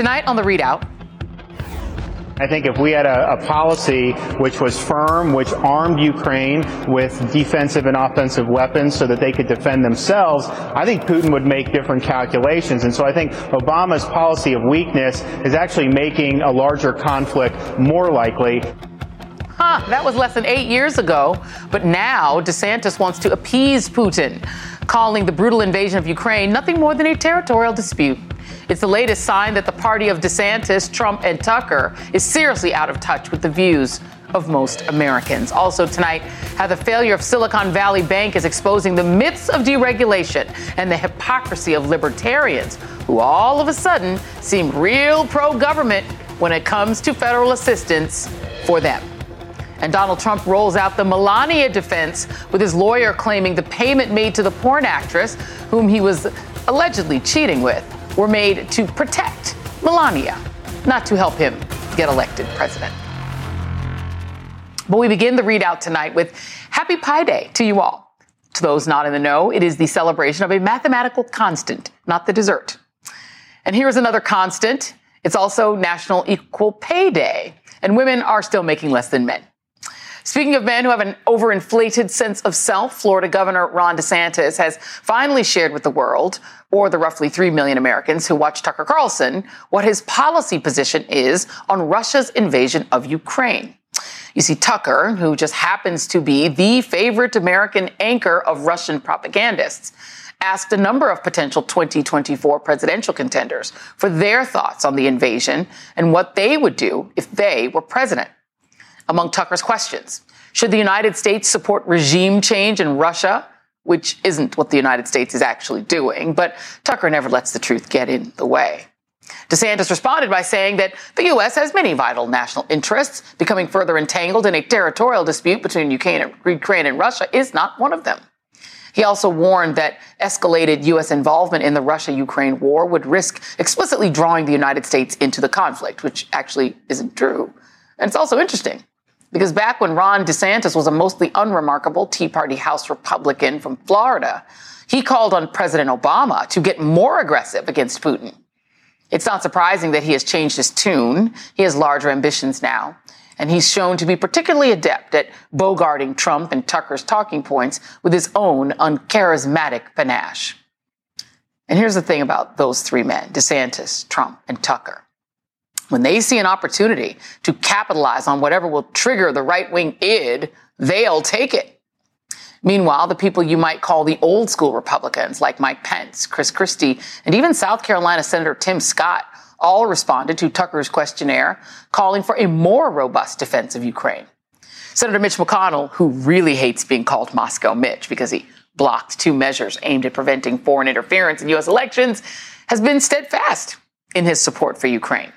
Tonight on the ReidOut, I think if we had a, a, policy which was firm, which armed Ukraine with defensive and offensive weapons so that they could defend themselves, I think Putin would make different calculations. And so I think Obama's policy of weakness is actually making a larger conflict more likely. Huh, that was less than eight years ago. But now DeSantis wants to appease Putin, calling the brutal invasion of Ukraine nothing more than a territorial dispute. It's the latest sign that the party of DeSantis, Trump, and Tucker is seriously out of touch with the views of most Americans. Also tonight, how the failure of Silicon Valley Bank is exposing the myths of deregulation and the hypocrisy of libertarians who all of a sudden seem real pro government when it comes to federal assistance for them. And Donald Trump rolls out the Melania defense with his lawyer claiming the payment made to the porn actress, whom he was allegedly cheating with, were made to protect Melania, not to help him get elected president. But we begin the ReidOut tonight with Happy Pi Day to you all. To those not in the know, it is the celebration of a mathematical constant, not the dessert. And here is another constant. It's also National Equal Pay Day, and women are still making less than men. Speaking of men who have an overinflated sense of self, Florida Governor Ron DeSantis has finally shared with the world, or the roughly 3 million Americans who watch Tucker Carlson, what his policy position is on Russia's invasion of Ukraine. You see, Tucker, who just happens to be the favorite American anchor of Russian propagandists, asked a number of potential 2024 presidential contenders for their thoughts on the invasion and what they would do if they were president among Tucker's questions. Should the United States support regime change in Russia? Which isn't what the United States is actually doing, but Tucker never lets the truth get in the way. DeSantis responded by saying that the U.S. has many vital national interests. Becoming further entangled in a territorial dispute between Ukraine and Russia is not one of them. He also warned that escalated U.S. involvement in the Russia Ukraine war would risk explicitly drawing the United States into the conflict, which actually isn't true. And it's also interesting. Because back when Ron DeSantis was a mostly unremarkable Tea Party House Republican from Florida, he called on President Obama to get more aggressive against Putin. It's not surprising that he has changed his tune. He has larger ambitions now. And he's shown to be particularly adept at bogarting Trump and Tucker's talking points with his own uncharismatic panache. And here's the thing about those three men DeSantis, Trump, and Tucker when they see an opportunity to capitalize on whatever will trigger the right wing id, they'll take it. Meanwhile, the people you might call the old school Republicans, like Mike Pence, Chris Christie, and even South Carolina Senator Tim Scott, all responded to Tucker's questionnaire, calling for a more robust defense of Ukraine. Senator Mitch McConnell, who really hates being called Moscow Mitch because he blocked two measures aimed at preventing foreign interference in U.S. elections, has been steadfast in his support for Ukraine.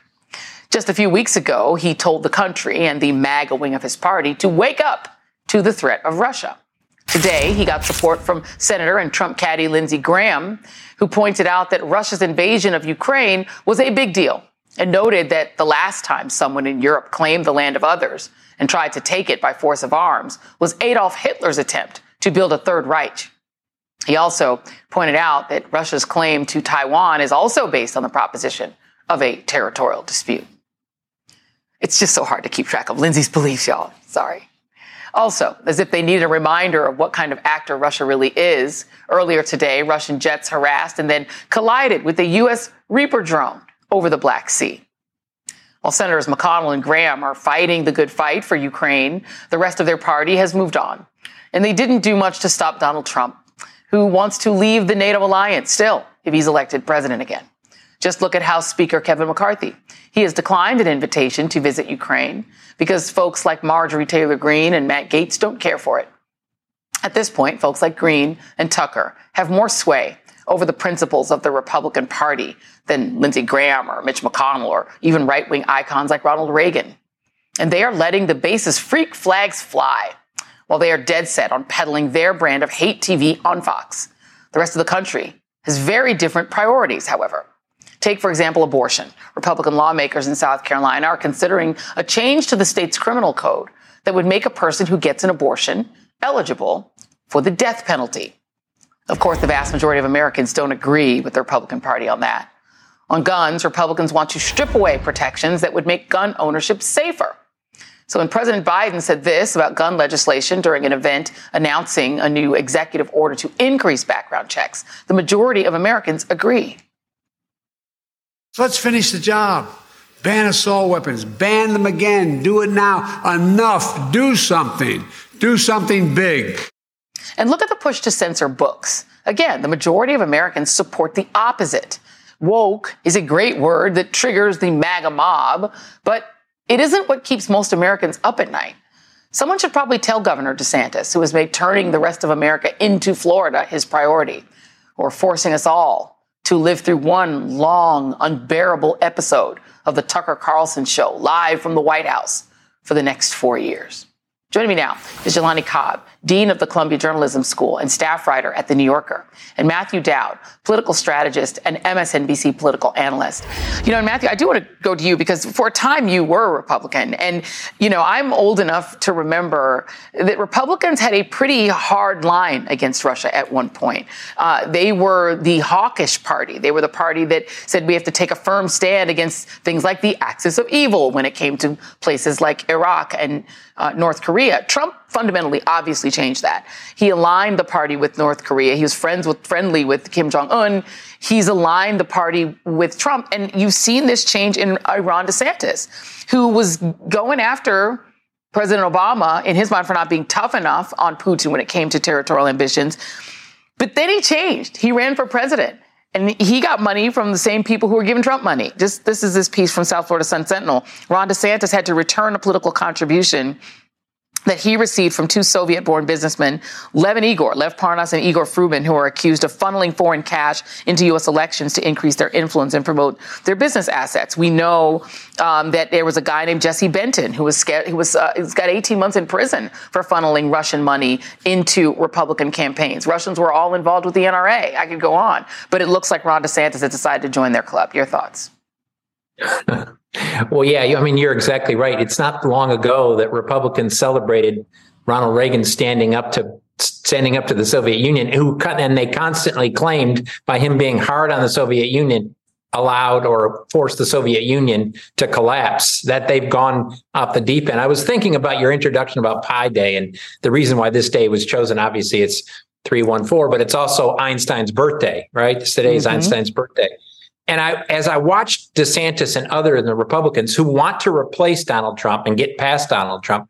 Just a few weeks ago, he told the country and the MAGA wing of his party to wake up to the threat of Russia. Today, he got support from Senator and Trump caddy Lindsey Graham, who pointed out that Russia's invasion of Ukraine was a big deal and noted that the last time someone in Europe claimed the land of others and tried to take it by force of arms was Adolf Hitler's attempt to build a Third Reich. He also pointed out that Russia's claim to Taiwan is also based on the proposition of a territorial dispute. It's just so hard to keep track of Lindsey's beliefs, y'all. Sorry. Also, as if they needed a reminder of what kind of actor Russia really is, earlier today, Russian jets harassed and then collided with a U.S. Reaper drone over the Black Sea. While Senators McConnell and Graham are fighting the good fight for Ukraine, the rest of their party has moved on. And they didn't do much to stop Donald Trump, who wants to leave the NATO alliance still if he's elected president again. Just look at House Speaker Kevin McCarthy. He has declined an invitation to visit Ukraine because folks like Marjorie Taylor Greene and Matt Gaetz don't care for it. At this point, folks like Greene and Tucker have more sway over the principles of the Republican Party than Lindsey Graham or Mitch McConnell or even right wing icons like Ronald Reagan. And they are letting the base's freak flags fly while they are dead set on peddling their brand of hate TV on Fox. The rest of the country has very different priorities, however. Take, for example, abortion. Republican lawmakers in South Carolina are considering a change to the state's criminal code that would make a person who gets an abortion eligible for the death penalty. Of course, the vast majority of Americans don't agree with the Republican Party on that. On guns, Republicans want to strip away protections that would make gun ownership safer. So when President Biden said this about gun legislation during an event announcing a new executive order to increase background checks, the majority of Americans agree. So let's finish the job. Ban assault weapons. Ban them again. Do it now. Enough. Do something. Do something big. And look at the push to censor books. Again, the majority of Americans support the opposite. Woke is a great word that triggers the MAGA mob, but it isn't what keeps most Americans up at night. Someone should probably tell Governor DeSantis, who has made turning the rest of America into Florida his priority, or forcing us all to live through one long, unbearable episode of the Tucker Carlson show live from the White House for the next four years. Joining me now is Jelani Cobb, Dean of the Columbia Journalism School and staff writer at The New Yorker, and Matthew Dowd, political strategist and MSNBC political analyst. You know, and Matthew, I do want to go to you because for a time you were a Republican. And, you know, I'm old enough to remember that Republicans had a pretty hard line against Russia at one point. Uh, they were the hawkish party. They were the party that said we have to take a firm stand against things like the axis of evil when it came to places like Iraq and uh, North Korea. Trump fundamentally obviously changed that. He aligned the party with North Korea. He was friends with friendly with Kim Jong Un. He's aligned the party with Trump, and you've seen this change in Ron DeSantis, who was going after President Obama in his mind for not being tough enough on Putin when it came to territorial ambitions. But then he changed. He ran for president. And he got money from the same people who were giving Trump money. Just this is this piece from South Florida Sun Sentinel. Ron DeSantis had to return a political contribution that he received from two Soviet-born businessmen, Lev and Igor, Lev Parnas and Igor Fruman, who are accused of funneling foreign cash into U.S. elections to increase their influence and promote their business assets. We know um, that there was a guy named Jesse Benton who was scared, who was uh, got 18 months in prison for funneling Russian money into Republican campaigns. Russians were all involved with the NRA. I could go on, but it looks like Ron DeSantis has decided to join their club. Your thoughts? Well, yeah, I mean, you're exactly right. It's not long ago that Republicans celebrated Ronald Reagan standing up to standing up to the Soviet Union, who cut and they constantly claimed by him being hard on the Soviet Union allowed or forced the Soviet Union to collapse, that they've gone off the deep end. I was thinking about your introduction about Pi Day and the reason why this day was chosen. Obviously, it's 314, but it's also Einstein's birthday, right? Today's mm-hmm. Einstein's birthday. And I, as I watched DeSantis and other in the Republicans who want to replace Donald Trump and get past Donald Trump,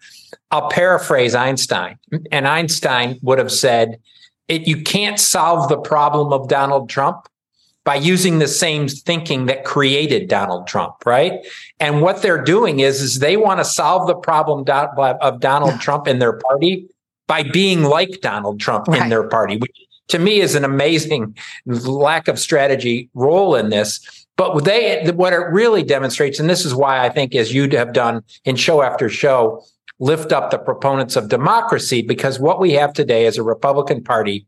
I'll paraphrase Einstein. And Einstein would have said, it, you can't solve the problem of Donald Trump by using the same thinking that created Donald Trump, right? And what they're doing is, is they want to solve the problem of Donald Trump in their party by being like Donald Trump right. in their party, which to me is an amazing lack of strategy role in this. But they, what it really demonstrates, and this is why I think, as you have done in show after show, lift up the proponents of democracy, because what we have today is a Republican Party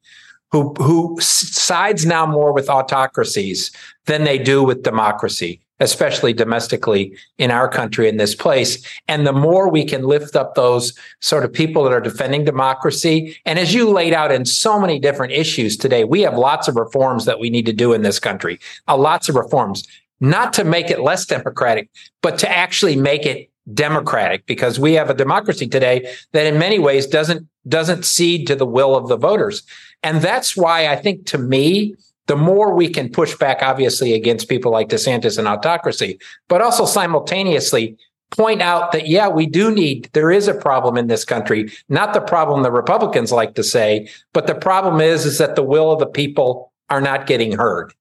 who who sides now more with autocracies than they do with democracy especially domestically in our country in this place. And the more we can lift up those sort of people that are defending democracy. And as you laid out in so many different issues today, we have lots of reforms that we need to do in this country, uh, lots of reforms, not to make it less democratic, but to actually make it democratic because we have a democracy today that in many ways doesn't doesn't cede to the will of the voters and that's why i think to me the more we can push back, obviously, against people like DeSantis and autocracy, but also simultaneously point out that, yeah, we do need, there is a problem in this country, not the problem the Republicans like to say, but the problem is, is that the will of the people are not getting heard.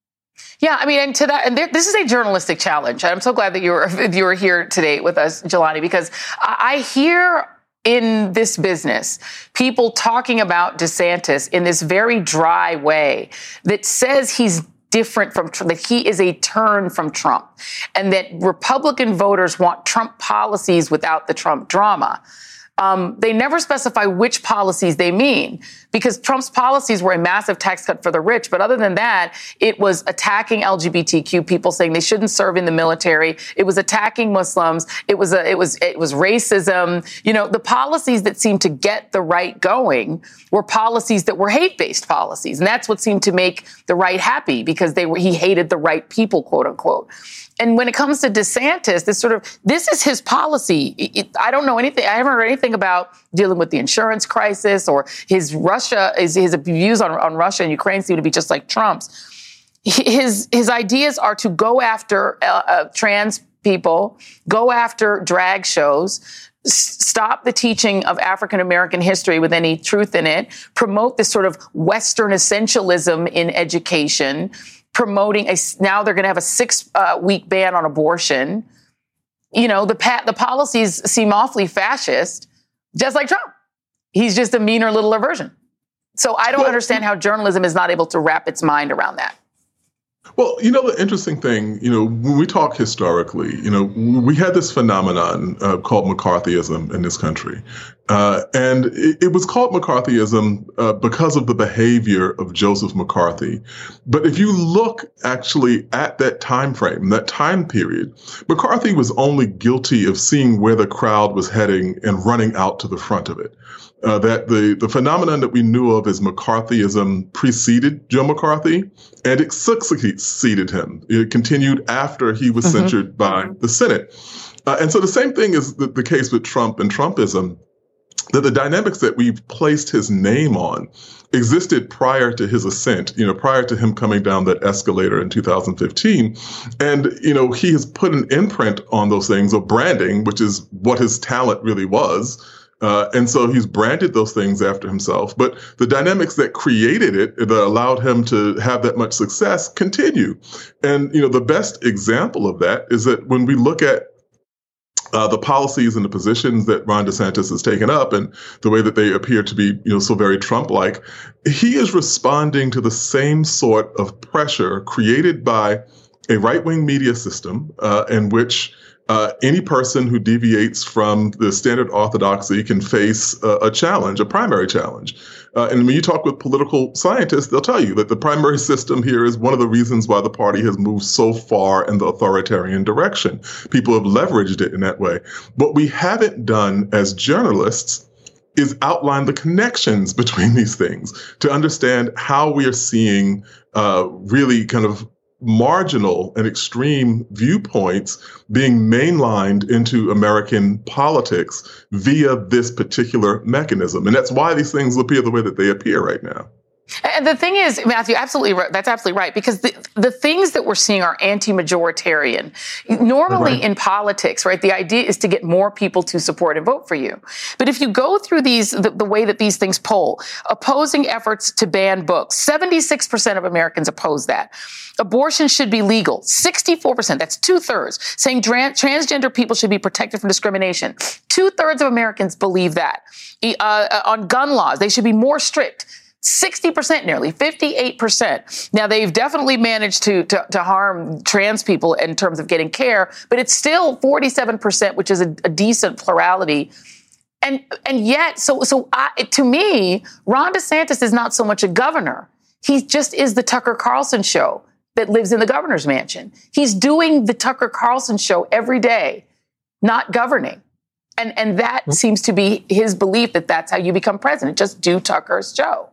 Yeah, I mean, and to that, and there, this is a journalistic challenge. I'm so glad that you were you were here today with us, Jelani, because I, I hear in this business, people talking about DeSantis in this very dry way that says he's different from Trump, that he is a turn from Trump and that Republican voters want Trump policies without the Trump drama. Um, they never specify which policies they mean because Trump's policies were a massive tax cut for the rich. But other than that, it was attacking LGBTQ people, saying they shouldn't serve in the military. It was attacking Muslims. It was a, it was it was racism. You know, the policies that seemed to get the right going were policies that were hate based policies, and that's what seemed to make the right happy because they were he hated the right people, quote unquote. And when it comes to DeSantis, this sort of this is his policy. It, I don't know anything. I haven't heard anything about dealing with the insurance crisis or his Russia. His, his views on, on Russia and Ukraine seem to be just like Trump's. His his ideas are to go after uh, uh, trans people, go after drag shows, stop the teaching of African American history with any truth in it, promote this sort of Western essentialism in education, promoting a now they're going to have a six uh, week ban on abortion. You know, the the policies seem awfully fascist, just like Trump. He's just a meaner, littler version. So I don't understand how journalism is not able to wrap its mind around that. Well, you know, the interesting thing, you know, when we talk historically, you know, we had this phenomenon uh, called McCarthyism in this country. Uh, and it, it, was called McCarthyism uh, because of the behavior of Joseph McCarthy. But if you look actually at that time frame, that time period, McCarthy was only guilty of seeing where the crowd was heading and running out to the front of it uh, that the, the phenomenon that we knew of as McCarthyism preceded Joe McCarthy and it succeeded him. It continued after he was mm-hmm. censured by the Senate. Uh, and so the same thing is the, the case with Trump and Trumpism that the dynamics that we've placed his name on existed prior to his ascent, you know, prior to him coming down that escalator in 2015. And, you know, he has put an imprint on those things of branding, which is what his talent really was. Uh, and so he's branded those things after himself. But the dynamics that created it, that allowed him to have that much success, continue. And, you know, the best example of that is that when we look at uh, the policies and the positions that Ron DeSantis has taken up and the way that they appear to be, you know, so very Trump-like, he is responding to the same sort of pressure created by a right-wing media system uh, in which uh, any person who deviates from the standard orthodoxy can face a, challenge, a primary challenge. Uh, and when you talk with political scientists, they'll tell you that the primary system here is one of the reasons why the party has moved so far in the authoritarian direction. People have leveraged it in that way. What we haven't done as journalists is outline the connections between these things to understand how we are seeing uh, really kind of marginal and extreme viewpoints being mainlined into American politics via this particular mechanism. And that's why these things appear the way that they appear right now. And the thing is, Matthew, absolutely, right, that's absolutely right. Because the, the things that we're seeing are anti-majoritarian. Normally right. in politics, right, the idea is to get more people to support and vote for you. But if you go through these, the, the way that these things poll, opposing efforts to ban books, 76% of Americans oppose that. Abortion should be legal, 64%, that's two thirds, saying transgender people should be protected from discrimination. Two thirds of Americans believe that. Uh, uh, on gun laws, they should be more strict. 60% nearly 58% now they've definitely managed to, to, to harm trans people in terms of getting care but it's still 47% which is a, a decent plurality. And and yet so so I, to me ron desantis is not so much a governor. He just is the tucker carlson show that lives in the governor's mansion. He's doing the tucker carlson show every day not governing. And and that mm-hmm. seems to be his belief that that's how you become president just do tucker's show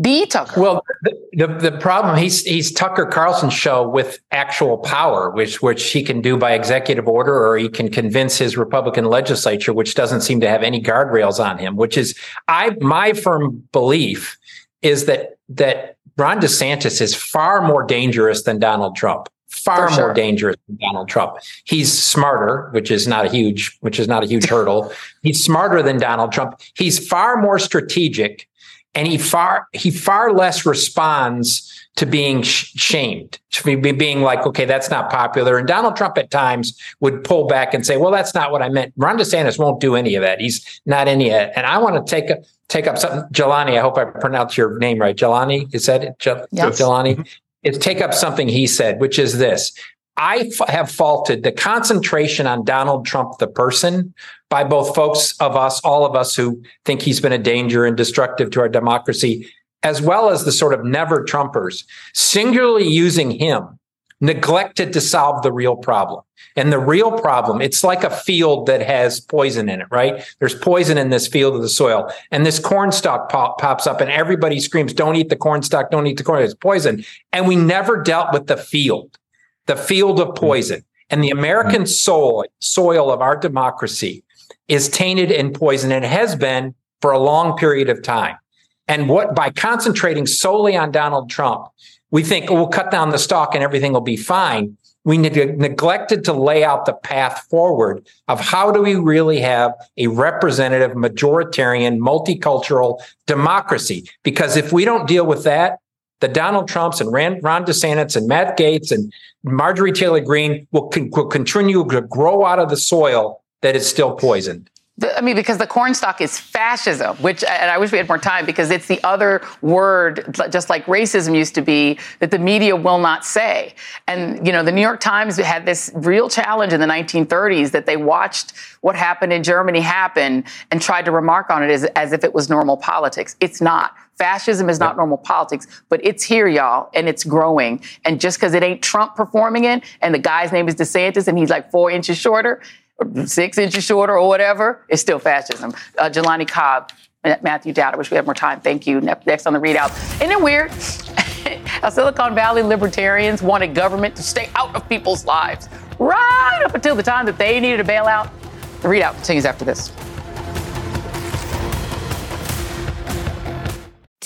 be Tucker. Well, the, the, the problem he's he's Tucker Carlson's show with actual power, which which he can do by executive order, or he can convince his Republican legislature, which doesn't seem to have any guardrails on him. Which is I my firm belief is that that Ron DeSantis is far more dangerous than Donald Trump. Far sure. more dangerous than Donald Trump. He's smarter, which is not a huge, which is not a huge hurdle. He's smarter than Donald Trump. He's far more strategic and he far he far less responds to being sh- shamed, to be being like, okay, that's not popular. And Donald Trump at times would pull back and say, well, that's not what I meant. Ron DeSantis won't do any of that. He's not any of it. And I want to take a, take up something. Jelani, I hope I pronounced your name right. Jelani, is that it? Jel- Yes. Jelani? Mm-hmm. Is take up something he said, which is this. I f- have faulted the concentration on Donald Trump, the person, by both folks of us, all of us who think he's been a danger and destructive to our democracy, as well as the sort of never Trumpers, singularly using him, neglected to solve the real problem. And the real problem, it's like a field that has poison in it, right? There's poison in this field of the soil. And this corn stalk pop, pops up and everybody screams, don't eat the corn stalk, don't eat the corn, it's poison. And we never dealt with the field, the field of mm-hmm. poison. And the American mm-hmm. soil, soil of our democracy is tainted and poisoned and has been for a long period of time. And what by concentrating solely on Donald Trump, we think oh, we'll cut down the stalk and everything will be fine. We neg- neglected to lay out the path forward of how do we really have a representative, majoritarian, multicultural democracy? Because if we don't deal with that, the Donald Trumps and Ron, Ron DeSantis and Matt Gaetz and Marjorie Taylor Greene will, con- will continue to grow out of the soil that is still poisoned. I mean, because the corn stalk is fascism, which, and I wish we had more time because it's the other word, just like racism used to be, that the media will not say. And, you know, the New York Times had this real challenge in the 1930s that they watched what happened in Germany happen and tried to remark on it as, as if it was normal politics. It's not. Fascism is not normal politics, but it's here, y'all, and it's growing. And just because it ain't Trump performing it, and the guy's name is DeSantis, and he's like four inches shorter, six inches shorter or whatever, it's still fascism. Uh, Jelani Cobb, Matthew Dowd, I wish we had more time. Thank you. Next on the ReidOut. Isn't it weird? How Silicon Valley libertarians wanted government to stay out of people's lives right up until the time that they needed a bailout. The ReidOut continues after this.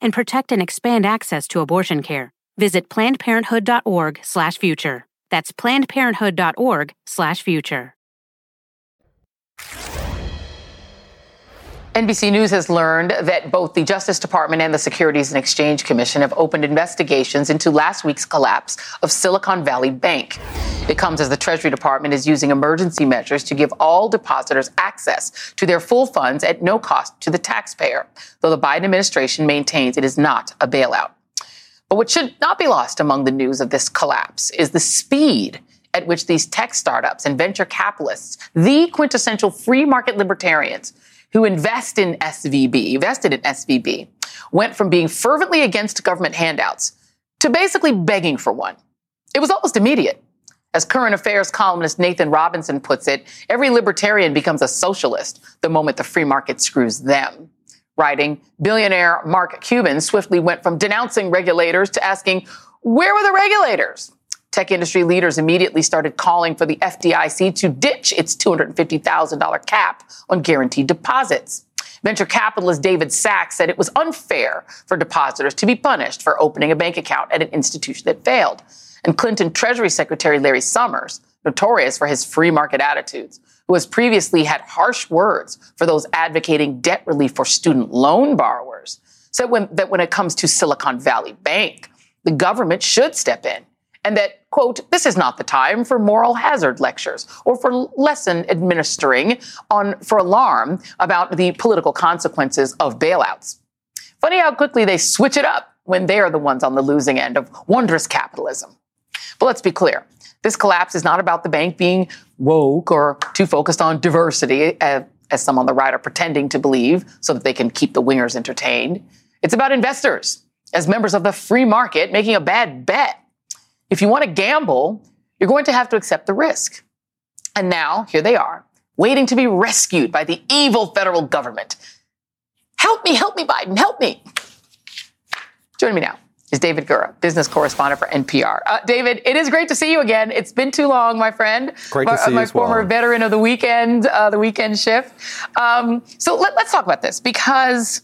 and protect and expand access to abortion care. Visit plannedparenthood.org/future. That's plannedparenthood.org/future. NBC News has learned that both the Justice Department and the Securities and Exchange Commission have opened investigations into last week's collapse of Silicon Valley Bank. It comes as the Treasury Department is using emergency measures to give all depositors access to their full funds at no cost to the taxpayer, though the Biden administration maintains it is not a bailout. But what should not be lost among the news of this collapse is the speed at which these tech startups and venture capitalists, the quintessential free market libertarians, who invest in SVB, invested in SVB, went from being fervently against government handouts to basically begging for one. It was almost immediate. As current affairs columnist Nathan Robinson puts it, every libertarian becomes a socialist the moment the free market screws them. Writing, billionaire Mark Cuban swiftly went from denouncing regulators to asking, where were the regulators? Tech industry leaders immediately started calling for the FDIC to ditch its $250,000 cap on guaranteed deposits. Venture capitalist David Sacks said it was unfair for depositors to be punished for opening a bank account at an institution that failed. And Clinton Treasury Secretary Larry Summers, notorious for his free market attitudes, who has previously had harsh words for those advocating debt relief for student loan borrowers, said when, that when it comes to Silicon Valley Bank, the government should step in and that, quote, this is not the time for moral hazard lectures or for lesson administering on for alarm about the political consequences of bailouts. Funny how quickly they switch it up when they are the ones on the losing end of wondrous capitalism. But let's be clear. This collapse is not about the bank being woke or too focused on diversity, uh, as some on the right are pretending to believe so that they can keep the wingers entertained. It's about investors as members of the free market making a bad bet. If you want to gamble, you're going to have to accept the risk. And now, here they are, waiting to be rescued by the evil federal government. Help me, help me, Biden, help me. Joining me now is David Gura, business correspondent for NPR. Uh, David, it is great to see you again. It's been too long, my friend. Great my, to see my you as former well. veteran of the weekend, uh, the weekend shift. Um, so let, let's talk about this because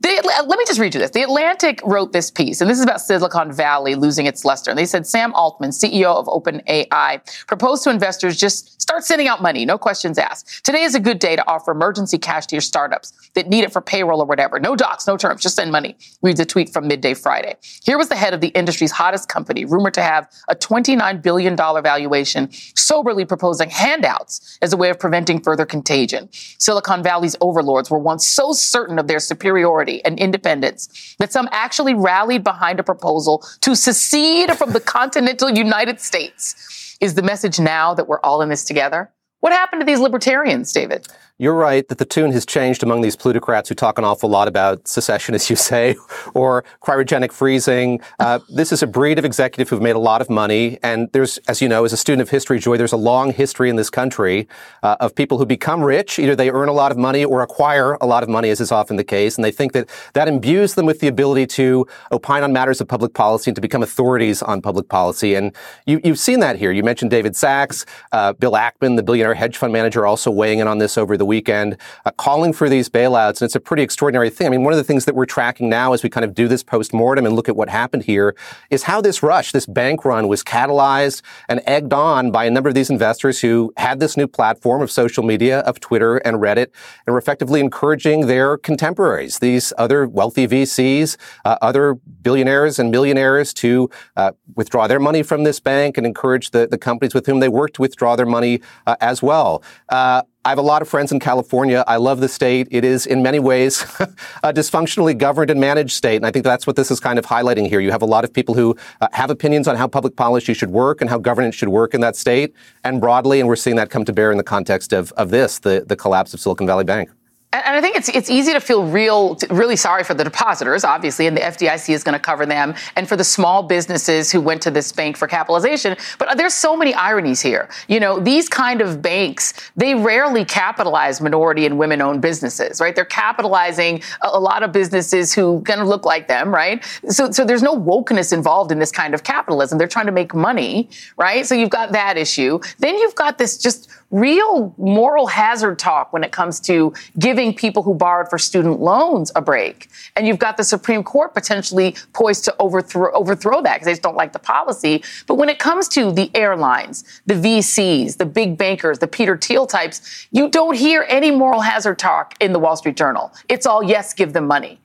the, uh, let me just read you this. The Atlantic wrote this piece, and this is about Silicon Valley losing its luster. And they said Sam Altman, CEO of OpenAI, proposed to investors just start sending out money, no questions asked. Today is a good day to offer emergency cash to your startups that need it for payroll or whatever. No docs, no terms, just send money. Reads a tweet from midday Friday. Here was the head of the industry's hottest company, rumored to have a $29 billion valuation, soberly proposing handouts as a way of preventing further contagion. Silicon Valley's overlords were once so certain of their superiority and independence that some actually rallied behind a proposal to secede from the continental United States. Is the message now that we're all in this together? What happened to these libertarians, David? You're right that the tune has changed among these plutocrats who talk an awful lot about secession, as you say, or cryogenic freezing. Uh, this is a breed of executive who've made a lot of money. And there's, as you know, as a student of history, Joy, there's a long history in this country uh, of people who become rich. Either they earn a lot of money or acquire a lot of money, as is often the case. And they think that that imbues them with the ability to opine on matters of public policy and to become authorities on public policy. And you, have seen that here. You mentioned David Sacks, uh, Bill Ackman, the billionaire hedge fund manager, also weighing in on this over the weekend, uh, calling for these bailouts. And it's a pretty extraordinary thing. I mean, one of the things that we're tracking now as we kind of do this post-mortem and look at what happened here is how this rush, this bank run was catalyzed and egged on by a number of these investors who had this new platform of social media, of Twitter and Reddit, and were effectively encouraging their contemporaries, these other wealthy VCs, uh, other billionaires and millionaires to uh, withdraw their money from this bank and encourage the, the companies with whom they work to withdraw their money uh, as well. Uh, I have a lot of friends in California. I love the state. It is in many ways a dysfunctionally governed and managed state. And I think that's what this is kind of highlighting here. You have a lot of people who uh, have opinions on how public policy should work and how governance should work in that state and broadly. And we're seeing that come to bear in the context of, of this, the, the collapse of Silicon Valley Bank. And I think it's it's easy to feel real, really sorry for the depositors, obviously, and the FDIC is going to cover them, and for the small businesses who went to this bank for capitalization. But there's so many ironies here. You know, these kind of banks, they rarely capitalize minority and women-owned businesses, right? They're capitalizing a, lot of businesses who kind of look like them, right? So, so there's no wokeness involved in this kind of capitalism. They're trying to make money, right? So you've got that issue. Then you've got this just real moral hazard talk when it comes to giving people who borrowed for student loans a break. And you've got the Supreme Court potentially poised to overthrow, overthrow that because they just don't like the policy. But when it comes to the airlines, the VCs, the big bankers, the Peter Thiel types, you don't hear any moral hazard talk in the Wall Street Journal. It's all, yes, give them money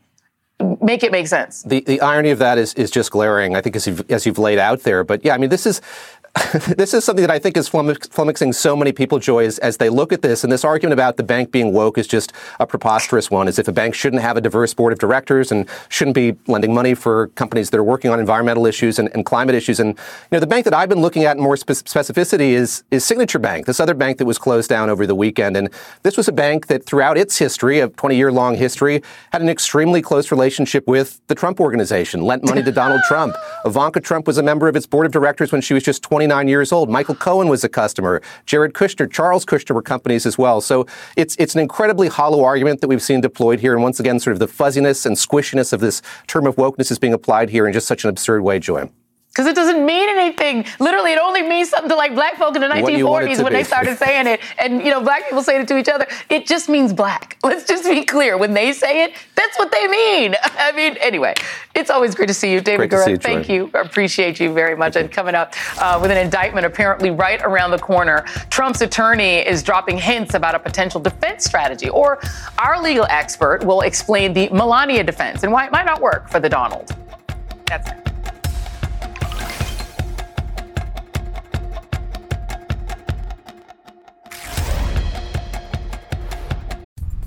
make it make sense. The the irony of that is is just glaring. I think as you've, as you've laid out there. But yeah, I mean, this is this is something that I think is flummoxing so many people, Joy, as, as, they look at this. And this argument about the bank being woke is just a preposterous one, as if a bank shouldn't have a diverse board of directors and shouldn't be lending money for companies that are working on environmental issues and, and climate issues. And, you know, the bank that I've been looking at in more spe- specificity is, is Signature Bank, this other bank that was closed down over the weekend. And this was a bank that throughout its history, a 20 year long history, had an extremely close relationship with the Trump organization, lent money to Donald Trump. Ivanka Trump was a member of its board of directors when she was just 20 29 years old. Michael Cohen was a customer. Jared Kushner, Charles Kushner were companies as well. So it's, it's an incredibly hollow argument that we've seen deployed here. And once again, sort of the fuzziness and squishiness of this term of wokeness is being applied here in just such an absurd way, Joy. Because it doesn't mean anything. Literally, it only means something to like black folk in the 1940s when be. they started saying it. And, you know, black people saying it to each other. It just means black. Let's just be clear. When they say it, that's what they mean. I mean, anyway, it's always great to see you, David Gura. You, Thank you. I appreciate you very much. And coming up uh, with an indictment apparently right around the corner, Trump's attorney is dropping hints about a potential defense strategy. Or our legal expert will explain the Melania defense and why it might not work for the Donald. That's it.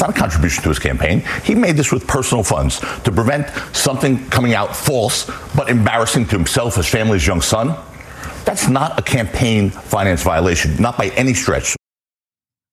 It's not a contribution to his campaign. He made this with personal funds to prevent something coming out false but embarrassing to himself, his family, his young son. That's not a campaign finance violation, not by any stretch.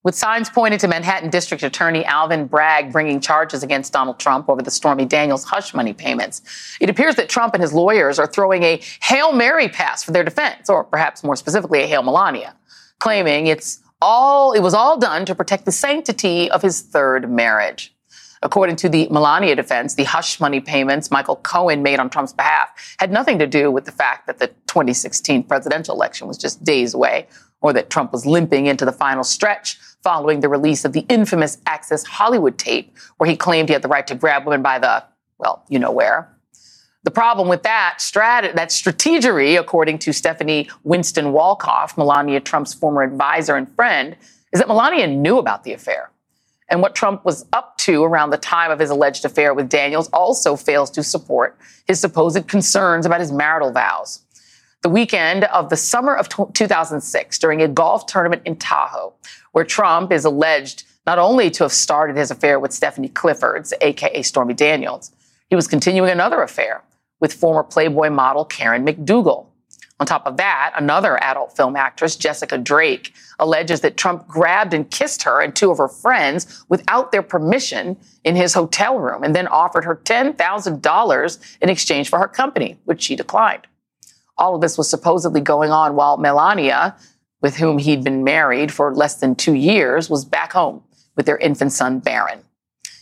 With signs pointed to Manhattan District Attorney Alvin Bragg bringing charges against Donald Trump over the Stormy Daniels hush money payments, it appears that Trump and his lawyers are throwing a Hail Mary pass for their defense, or perhaps more specifically, a Hail Melania, claiming it's all it was all done to protect the sanctity of his third marriage. According to the Melania defense, the hush money payments Michael Cohen made on Trump's behalf had nothing to do with the fact that the 2016 presidential election was just days away, or that Trump was limping into the final stretch following the release of the infamous Access Hollywood tape, where he claimed he had the right to grab women by the, well, you know where. The problem with that strat- that strategery, according to Stephanie Winston Wolkoff, Melania Trump's former advisor and friend, is that Melania knew about the affair. And what Trump was up to around the time of his alleged affair with Daniels also fails to support his supposed concerns about his marital vows. The weekend of the summer of 2006, during a golf tournament in Tahoe, where Trump is alleged not only to have started his affair with Stephanie Cliffords, aka Stormy Daniels, he was continuing another affair with former Playboy model Karen McDougal. On top of that, another adult film actress, Jessica Drake, alleges that Trump grabbed and kissed her and two of her friends without their permission in his hotel room and then offered her $10,000 in exchange for her company, which she declined. All of this was supposedly going on while Melania, with whom he'd been married for less than two years, was back home with their infant son, Barron.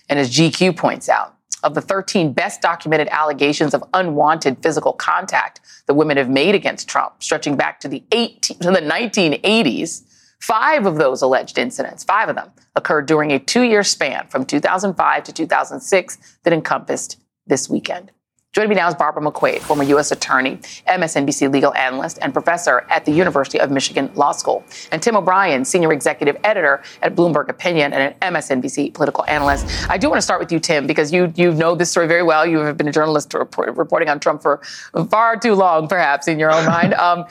And as GQ points out, of the 13 best documented allegations of unwanted physical contact that women have made against Trump, stretching back to the 18, to the 1980s, five of those alleged incidents, five of them, occurred during a two-year span from 2005 to 2006 that encompassed this weekend. Joining me now is Barbara McQuade, former U.S. Attorney, MSNBC legal analyst, and professor at the University of Michigan Law School. And Tim O'Brien, Senior Executive Editor at Bloomberg Opinion and an MSNBC political analyst. I do want to start with you, Tim, because you you know this story very well. You have been a journalist report, reporting on Trump for far too long, perhaps, in your own mind. Um,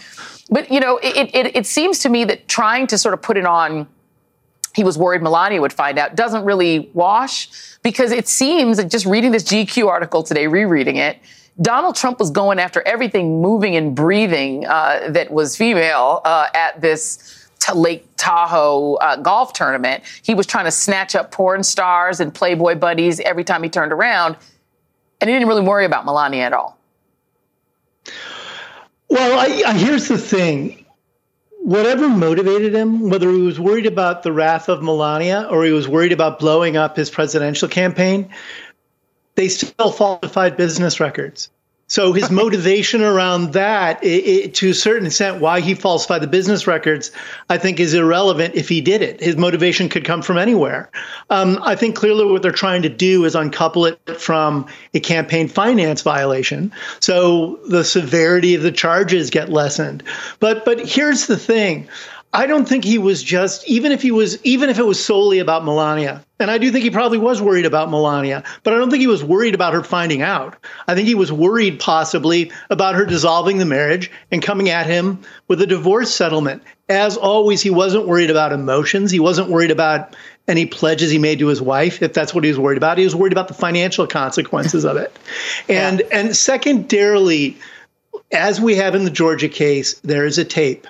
but, you know, it, it, it seems to me that trying to sort of put it on he was worried Melania would find out doesn't really wash because it seems that just reading this GQ article today, rereading it, Donald Trump was going after everything moving and breathing uh, that was female uh, at this Lake Tahoe uh, golf tournament. He was trying to snatch up porn stars and Playboy buddies every time he turned around, and he didn't really worry about Melania at all. Well, I, I, here's the thing whatever motivated him, whether he was worried about the wrath of Melania or he was worried about blowing up his presidential campaign, they still falsified business records. So his motivation around that, it, it, to a certain extent, why he falsified the business records, I think is irrelevant if he did it. His motivation could come from anywhere. Um, I think clearly what they're trying to do is uncouple it from a campaign finance violation, so the severity of the charges get lessened. But but here's the thing: I don't think he was just even if he was even if it was solely about Melania. And I do think he probably was worried about Melania, but I don't think he was worried about her finding out. I think he was worried possibly about her dissolving the marriage and coming at him with a divorce settlement. As always, he wasn't worried about emotions. He wasn't worried about any pledges he made to his wife, if that's what he was worried about. He was worried about the financial consequences of it. And yeah. and secondarily, as we have in the Georgia case, there is a tape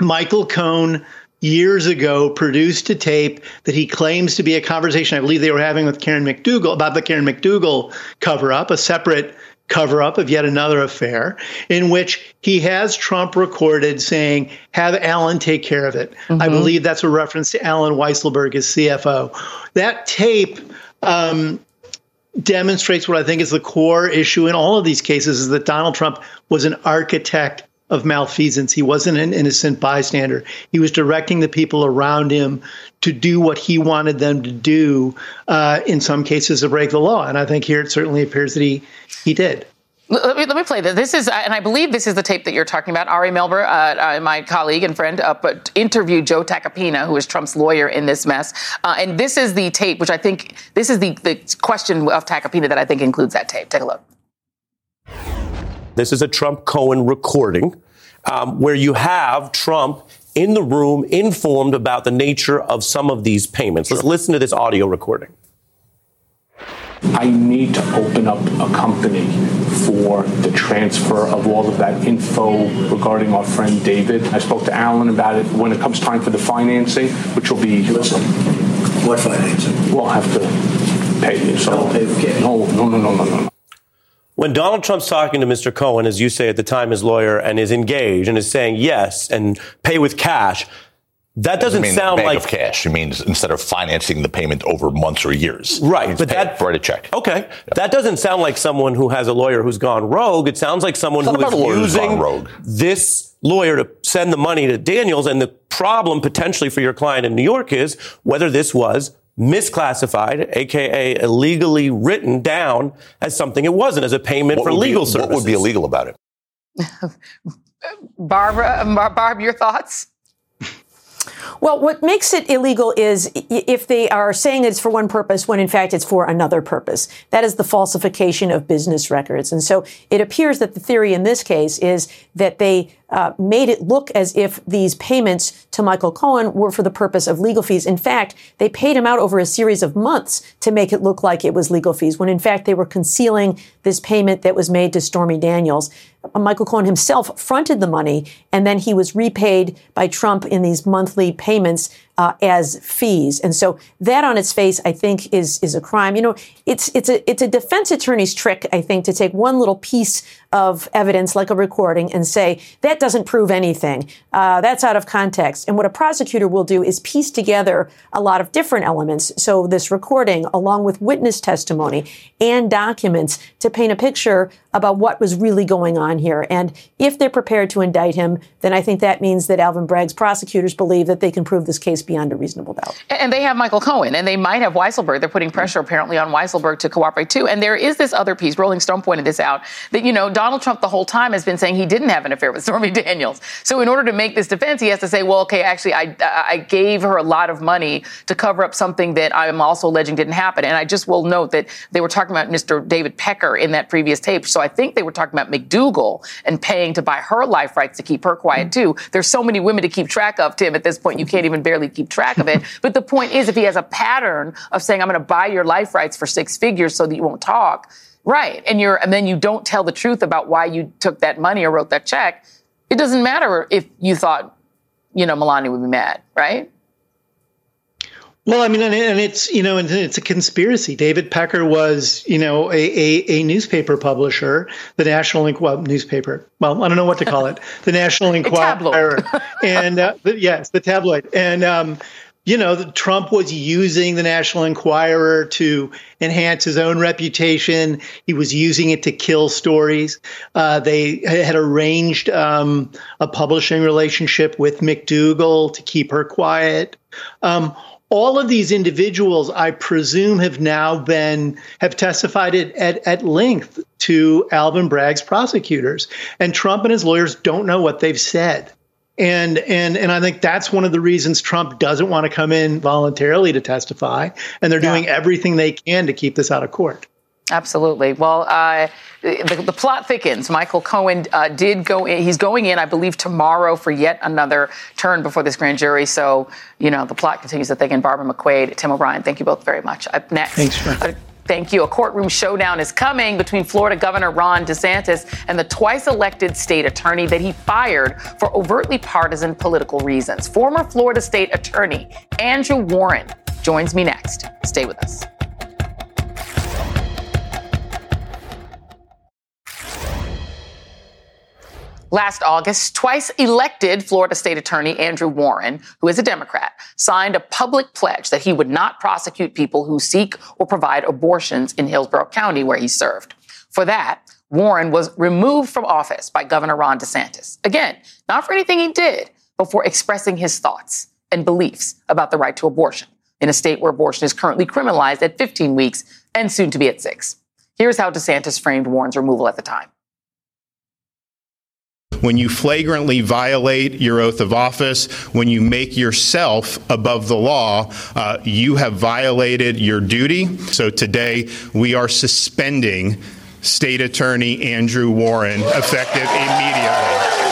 Michael Cohen years ago produced a tape that he claims to be a conversation I believe they were having with Karen McDougal about the Karen McDougal cover up, a separate cover up of yet another affair in which he has Trump recorded saying, Have Allen take care of it. Mm-hmm. I believe that's a reference to Allen Weisselberg as CFO. That tape um, demonstrates what I think is the core issue in all of these cases is that Donald Trump was an architect of malfeasance. He wasn't an innocent bystander. He was directing the people around him to do what he wanted them to do, uh, in some cases to break the law. And I think here it certainly appears that he, he did. Let me, let me play this. This is, and I believe this is the tape that you're talking about. Ari Melber, uh, uh, my colleague and friend, uh, interviewed Joe Tacopina, who is Trump's lawyer in this mess. Uh, and this is the tape, which I think this is the, the question of Tacopina that I think includes that tape. Take a look. This is a Trump Cohen recording um, where you have Trump in the room informed about the nature of some of these payments. Let's listen to this audio recording. I need to open up a company for the transfer of all of that info regarding our friend David. I spoke to Allen about it when it comes time for the financing, which will be. Listen, what financing? We'll have to pay you. So, I'll pay with cash. No, no, no, no, no, no. When Donald Trump's talking to Mr. Cohen, as you say at the time, his lawyer, and is engaged and is saying yes and pay with cash, that doesn't, mean sound like of cash. It means instead of financing the payment over months or years. Right, but that write a check. Okay, that doesn't sound like someone who has a lawyer who's gone rogue. It sounds like someone who is about a lawyer who's using rogue. this lawyer to send the money to Daniels. And the problem potentially for your client in New York is whether this was misclassified, aka illegally written down as something it wasn't, as a payment What for would be- legal what would be illegal about it? Barbara, Barb, your thoughts? Well, what makes it illegal is if they are saying it's for one purpose when in fact it's for another purpose. That is the falsification of business records. And so it appears that the theory in this case is that they uh, made it look as if these payments to Michael Cohen were for the purpose of legal fees. In fact, they paid him out over a series of months to make it look like it was legal fees, when in fact they were concealing this payment that was made to Stormy Daniels. Uh, Michael Cohen himself fronted the money, and then he was repaid by Trump in these monthly payments uh, as fees. And so that on its face, I think, is is a crime. You know, it's it's a it's a defense attorney's trick, I think, to take one little piece of evidence like a recording and say that doesn't prove anything. Uh, that's out of context. And what a prosecutor will do is piece together a lot of different elements. So this recording, along with witness testimony and documents, to paint a picture about what was really going on here. And if they're prepared to indict him, then I think that means that Alvin Bragg's prosecutors believe that they can prove this case beyond a reasonable doubt. And they have Michael Cohen, and they might have Weisselberg. They're putting pressure apparently on Weisselberg to cooperate too. And there is this other piece. Rolling Stone pointed this out that you know Donald Trump the whole time has been saying he didn't have an affair with Stormy Daniels. So in order to make this defense, he has to say, well, okay, actually, I I gave her a lot of money to cover up something that I'm also alleging didn't happen. And I just will note that they were talking about Mr. David Pecker in that previous tape. So I think they were talking about McDougal and paying to buy her life rights to keep her quiet mm. too. There's so many women to keep track of, Tim. At this point, you can't even barely keep track of it. But the point is, if he has a pattern of saying, I'm going to buy your life rights for six figures so that you won't talk, right? And you're, and then you don't tell the truth about why you took that money or wrote that check. It doesn't matter if you thought, you know, Melania would be mad, right? Well, I mean, and, and it's you know, and it's a conspiracy. David Pecker was you know a, a, a newspaper publisher, the National Enquirer newspaper. Well, I don't know what to call it, the National Enquirer, and uh, the, yes, the tabloid, and um, you know, the, Trump was using the National Enquirer to enhance his own reputation. He was using it to kill stories. Uh, they had arranged um, a publishing relationship with McDougal to keep her quiet. Um, all of these individuals, I presume, have now been have testified at, at, at length to Alvin Bragg's prosecutors, and Trump and his lawyers don't know what they've said. And and and I think that's one of the reasons Trump doesn't want to come in voluntarily to testify, and they're doing everything they can to keep this out of court. Absolutely. Well, uh, the, the, plot thickens. Michael Cohen uh, did go in. He's going in, I believe, tomorrow for yet another turn before this grand jury. So, you know, the plot continues to thicken. Barbara McQuade, Tim O'Brien, thank you both very much. Up next. Thanks, uh, Thank you. A courtroom showdown is coming between Florida Governor Ron DeSantis and the twice elected state attorney that he fired for overtly partisan political reasons. Former Florida state attorney Andrew Warren joins me next. Stay with us. Last August, twice elected Florida State Attorney Andrew Warren, who is a Democrat, signed a public pledge that he would not prosecute people who seek or provide abortions in Hillsborough County, where he served. For that, Warren was removed from office by Governor Ron DeSantis. Again, not for anything he did, but for expressing his thoughts and beliefs about the right to abortion in a state where abortion is currently criminalized at 15 weeks and soon to be at six. Here's how DeSantis framed Warren's removal at the time. When you flagrantly violate your oath of office, when you make yourself above the law, uh, you have violated your duty. So today we are suspending State Attorney Andrew Warren effective immediately.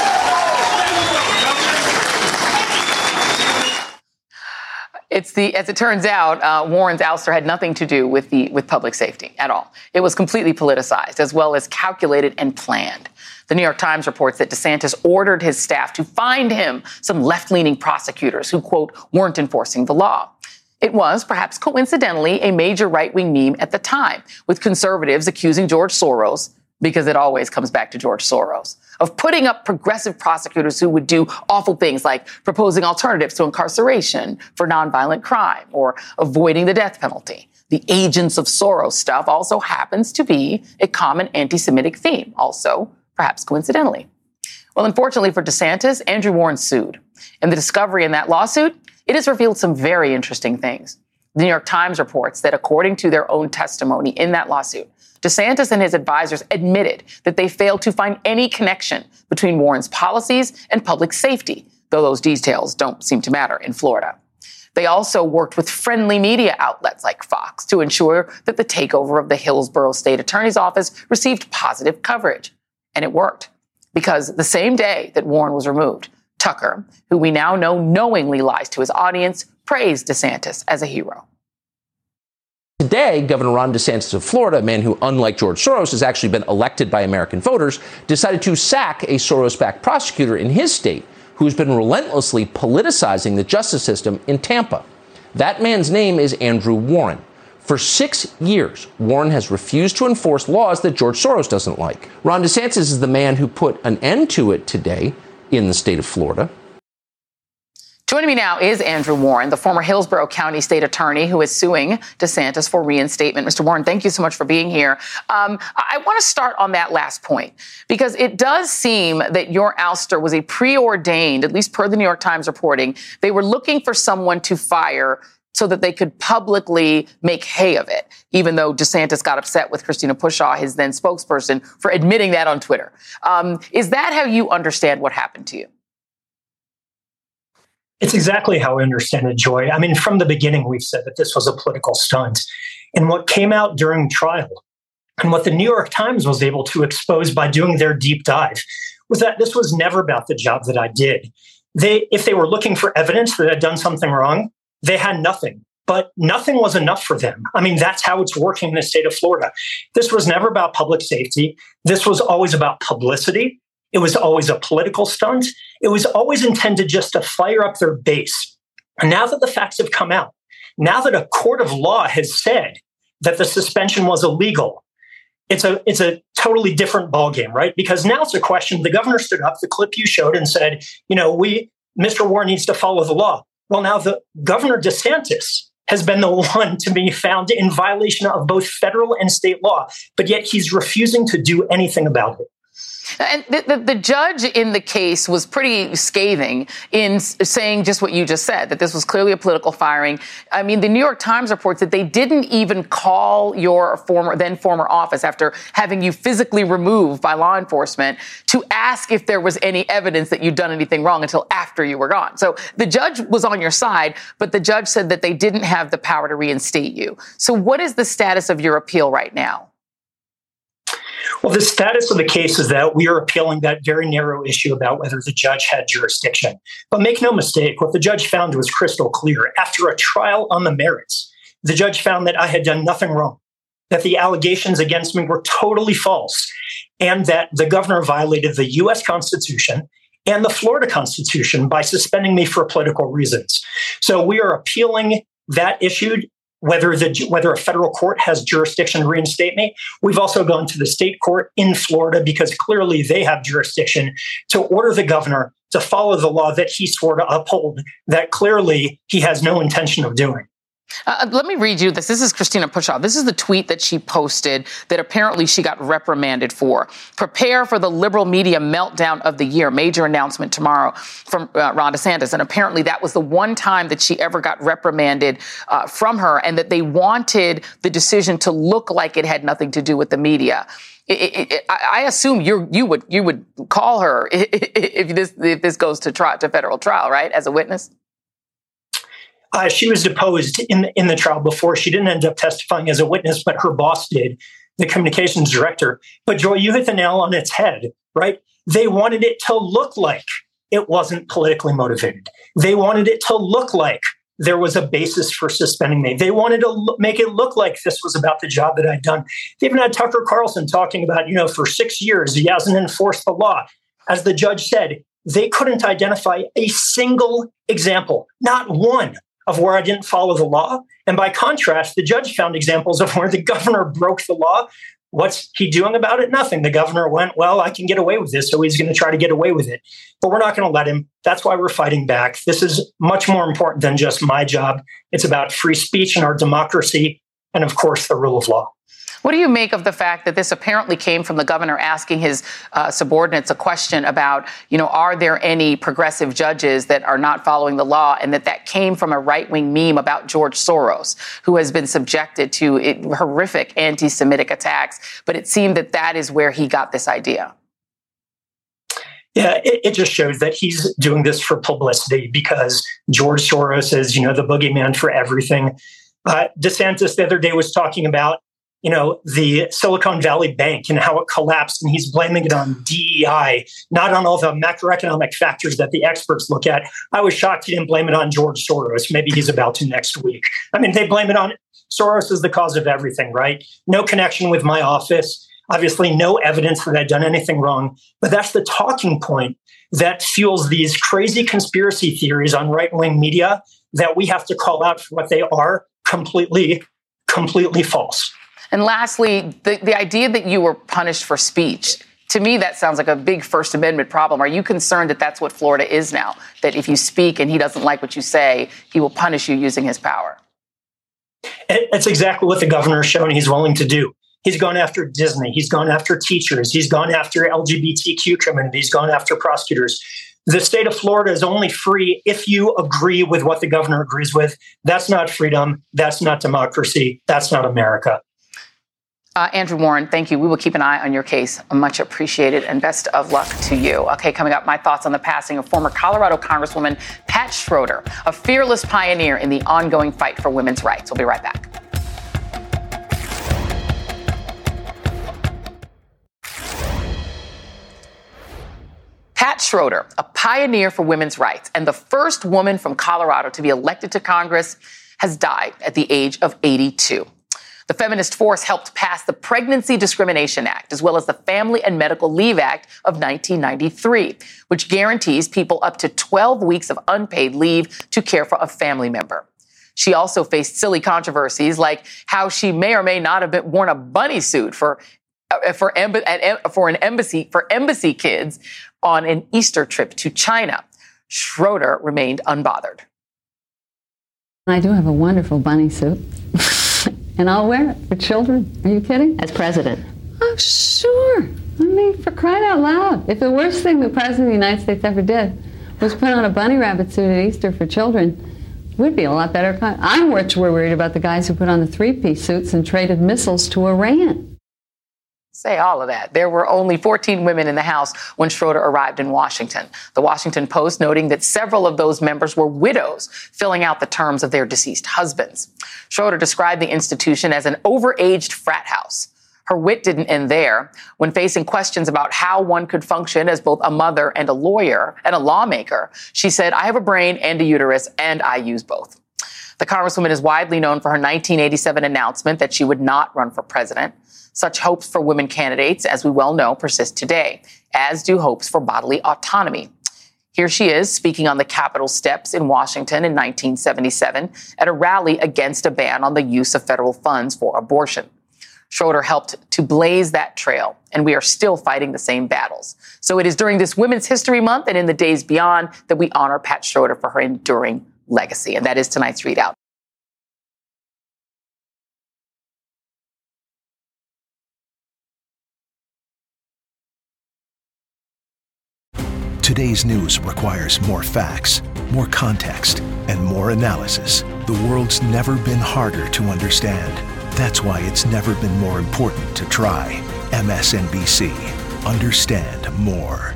It's the, as it turns out, uh, Warren's ouster had nothing to do with the with public safety at all. It was completely politicized, as well as calculated and planned. The New York Times reports that DeSantis ordered his staff to find him some left-leaning prosecutors who, quote, weren't enforcing the law. It was, perhaps coincidentally, a major right-wing meme at the time, with conservatives accusing George Soros because it always comes back to George Soros, of putting up progressive prosecutors who would do awful things like proposing alternatives to incarceration for nonviolent crime or avoiding the death penalty. The agents of Soros stuff also happens to be a common anti Semitic theme, also, perhaps coincidentally. Well, unfortunately for DeSantis, Andrew Warren sued. And the discovery in that lawsuit, it has revealed some very interesting things. The New York Times reports that according to their own testimony in that lawsuit, DeSantis and his advisors admitted that they failed to find any connection between Warren's policies and public safety, though those details don't seem to matter in Florida. They also worked with friendly media outlets like Fox to ensure that the takeover of the Hillsborough State Attorney's Office received positive coverage. And it worked. Because the same day that Warren was removed, Tucker, who we now know knowingly lies to his audience, praised DeSantis as a hero. Today, Governor Ron DeSantis of Florida, a man who, unlike George Soros, has actually been elected by American voters, decided to sack a Soros backed prosecutor in his state who's been relentlessly politicizing the justice system in Tampa. That man's name is Andrew Warren. For six years, Warren has refused to enforce laws that George Soros doesn't like. Ron DeSantis is the man who put an end to it today in the state of Florida. Joining me now is Andrew Warren, the former Hillsborough County State Attorney who is suing DeSantis for reinstatement. Mr. Warren, thank you so much for being here. Um, I want to start on that last point because it does seem that your ouster was a preordained, at least per the New York Times reporting. They were looking for someone to fire so that they could publicly make hay of it, even though DeSantis got upset with Christina Pushaw, his then spokesperson, for admitting that on Twitter. Um, is that how you understand what happened to you? It's exactly how I understand it, Joy. I mean, from the beginning, we've said that this was a political stunt. And what came out during trial and what the New York Times was able to expose by doing their deep dive was that this was never about the job that I did. They, if they were looking for evidence that I'd done something wrong, they had nothing. But nothing was enough for them. I mean, that's how it's working in the state of Florida. This was never about public safety. This was always about publicity it was always a political stunt. It was always intended just to fire up their base. And now that the facts have come out, now that a court of law has said that the suspension was illegal, it's a it's a totally different ballgame, right? Because now it's a question. The governor stood up, the clip you showed, and said, you know, we Mr. Warren needs to follow the law. Well, now the governor DeSantis has been the one to be found in violation of both federal and state law, but yet he's refusing to do anything about it. And the, the, the, judge in the case was pretty scathing in saying just what you just said, that this was clearly a political firing. I mean, the New York Times reports that they didn't even call your former, then former office after having you physically removed by law enforcement to ask if there was any evidence that you'd done anything wrong until after you were gone. So the judge was on your side, but the judge said that they didn't have the power to reinstate you. So what is the status of your appeal right now? Well, the status of the case is that we are appealing that very narrow issue about whether the judge had jurisdiction. But make no mistake, what the judge found was crystal clear. After a trial on the merits, the judge found that I had done nothing wrong, that the allegations against me were totally false, and that the governor violated the US Constitution and the Florida Constitution by suspending me for political reasons. So we are appealing that issue whether the whether a federal court has jurisdiction to reinstate me. We've also gone to the state court in Florida because clearly they have jurisdiction to order the governor to follow the law that he swore to uphold that clearly he has no intention of doing. Uh, uh, let me read you this. This is Christina Pushaw. This is the tweet that she posted that apparently she got reprimanded for. Prepare for the liberal media meltdown of the year. Major announcement tomorrow from uh, Ron DeSantis. And apparently that was the one time that she ever got reprimanded uh, from her and that they wanted the decision to look like it had nothing to do with the media. It, it, it, I assume you you would you would call her if this if this goes to trial to federal trial, right, as a witness. Uh, she was deposed in in the trial before. She didn't end up testifying as a witness, but her boss did, the communications director. But Joy, you hit the nail on its head, right? They wanted it to look like it wasn't politically motivated. They wanted it to look like there was a basis for suspending me. They wanted to make it look like this was about the job that I'd done. They even had Tucker Carlson talking about, you know, for six years he hasn't enforced the law. As the judge said, they couldn't identify a single example, not one, of where I didn't follow the law. And by contrast, the judge found examples of where the governor broke the law. What's he doing about it? Nothing. The governor went, Well, I can get away with this, so he's going to try to get away with it. But we're not going to let him. That's why we're fighting back. This is much more important than just my job. It's about free speech and our democracy, and of course, the rule of law. What do you make of the fact that this apparently came from the governor asking his uh, subordinates a question about, you know, are there any progressive judges that are not following the law, and that that came from a right wing meme about George Soros, who has been subjected to it, horrific anti Semitic attacks. But it seemed that that is where he got this idea. Yeah, it, it, just shows that he's doing this for publicity because George Soros is, you know, the boogeyman for everything. Uh, DeSantis the other day was talking about you know, the Silicon Valley Bank and how it collapsed, and he's blaming it on DEI, not on all the macroeconomic factors that the experts look at. I was shocked he didn't blame it on George Soros. Maybe he's about to next week. I mean, they blame it on Soros is the cause of everything, right? No connection with my office. Obviously, no evidence that I've done anything wrong. But that's the talking point that fuels these crazy conspiracy theories on right wing media that we have to call out for what they are completely, completely false. And lastly, the, the idea that you were punished for speech. To me, that sounds like a big First Amendment problem. Are you concerned that that's what Florida is now? That if you speak and he doesn't like what you say, he will punish you using his power? It's exactly what the governor has shown he's willing to do. He's gone after Disney. He's gone after teachers. He's gone after LGBTQ community. He's gone after prosecutors. The state of Florida is only free if you agree with what the governor agrees with. That's not freedom. That's not democracy. That's not America. Uh, Andrew Warren, thank you. We will keep an eye on your case. Much appreciated and best of luck to you. Okay, coming up, my thoughts on the passing of former Colorado Congresswoman Pat Schroeder, a fearless pioneer in the ongoing fight for women's rights. We'll be right back. Pat Schroeder, a pioneer for women's rights and the first woman from Colorado to be elected to Congress, has died at the age of 82. The feminist force helped pass the Pregnancy Discrimination Act, as well as the Family and Medical Leave Act of 1993, which guarantees people up to 12 weeks of unpaid leave to care for a family member. She also faced silly controversies like how she may or may not have been, worn a bunny suit for uh, for, for an embassy for embassy kids on an Easter trip to China. Schroeder remained unbothered. I do have a wonderful bunny suit. and I'll wear it for children. Are you kidding? As president. Oh, sure. I mean, for crying out loud. If the worst thing the president of the United States ever did was put on a bunny rabbit suit at Easter for children, we'd be a lot better. I'm much more worried about the guys who put on the three piece suits and traded missiles to Iran say all of that. There were only 14 women in the House when Schroeder arrived in Washington. The Washington Post noting that several of those members were widows, filling out the terms of their deceased husbands. Schroeder described the institution as an overaged frat house. Her wit didn't end there. When facing questions about how one could function as both a mother and a lawyer and a lawmaker, she said, I have a brain and a uterus, and I use both. The Congresswoman is widely known for her 1987 announcement that she would not run for president. Such hopes for women candidates, as we well know, persist today, as do hopes for bodily autonomy. Here she is speaking on the Capitol steps in Washington in 1977 at a rally against a ban on the use of federal funds for abortion. Schroeder helped to blaze that trail, and we are still fighting the same battles. So it is during this Women's History Month and in the days beyond that we honor Pat Schroeder for her enduring legacy. And that is tonight's ReidOut. Today's news requires more facts, more context, and more analysis. The world's never been harder to understand. That's why it's never been more important to try. MSNBC. Understand more.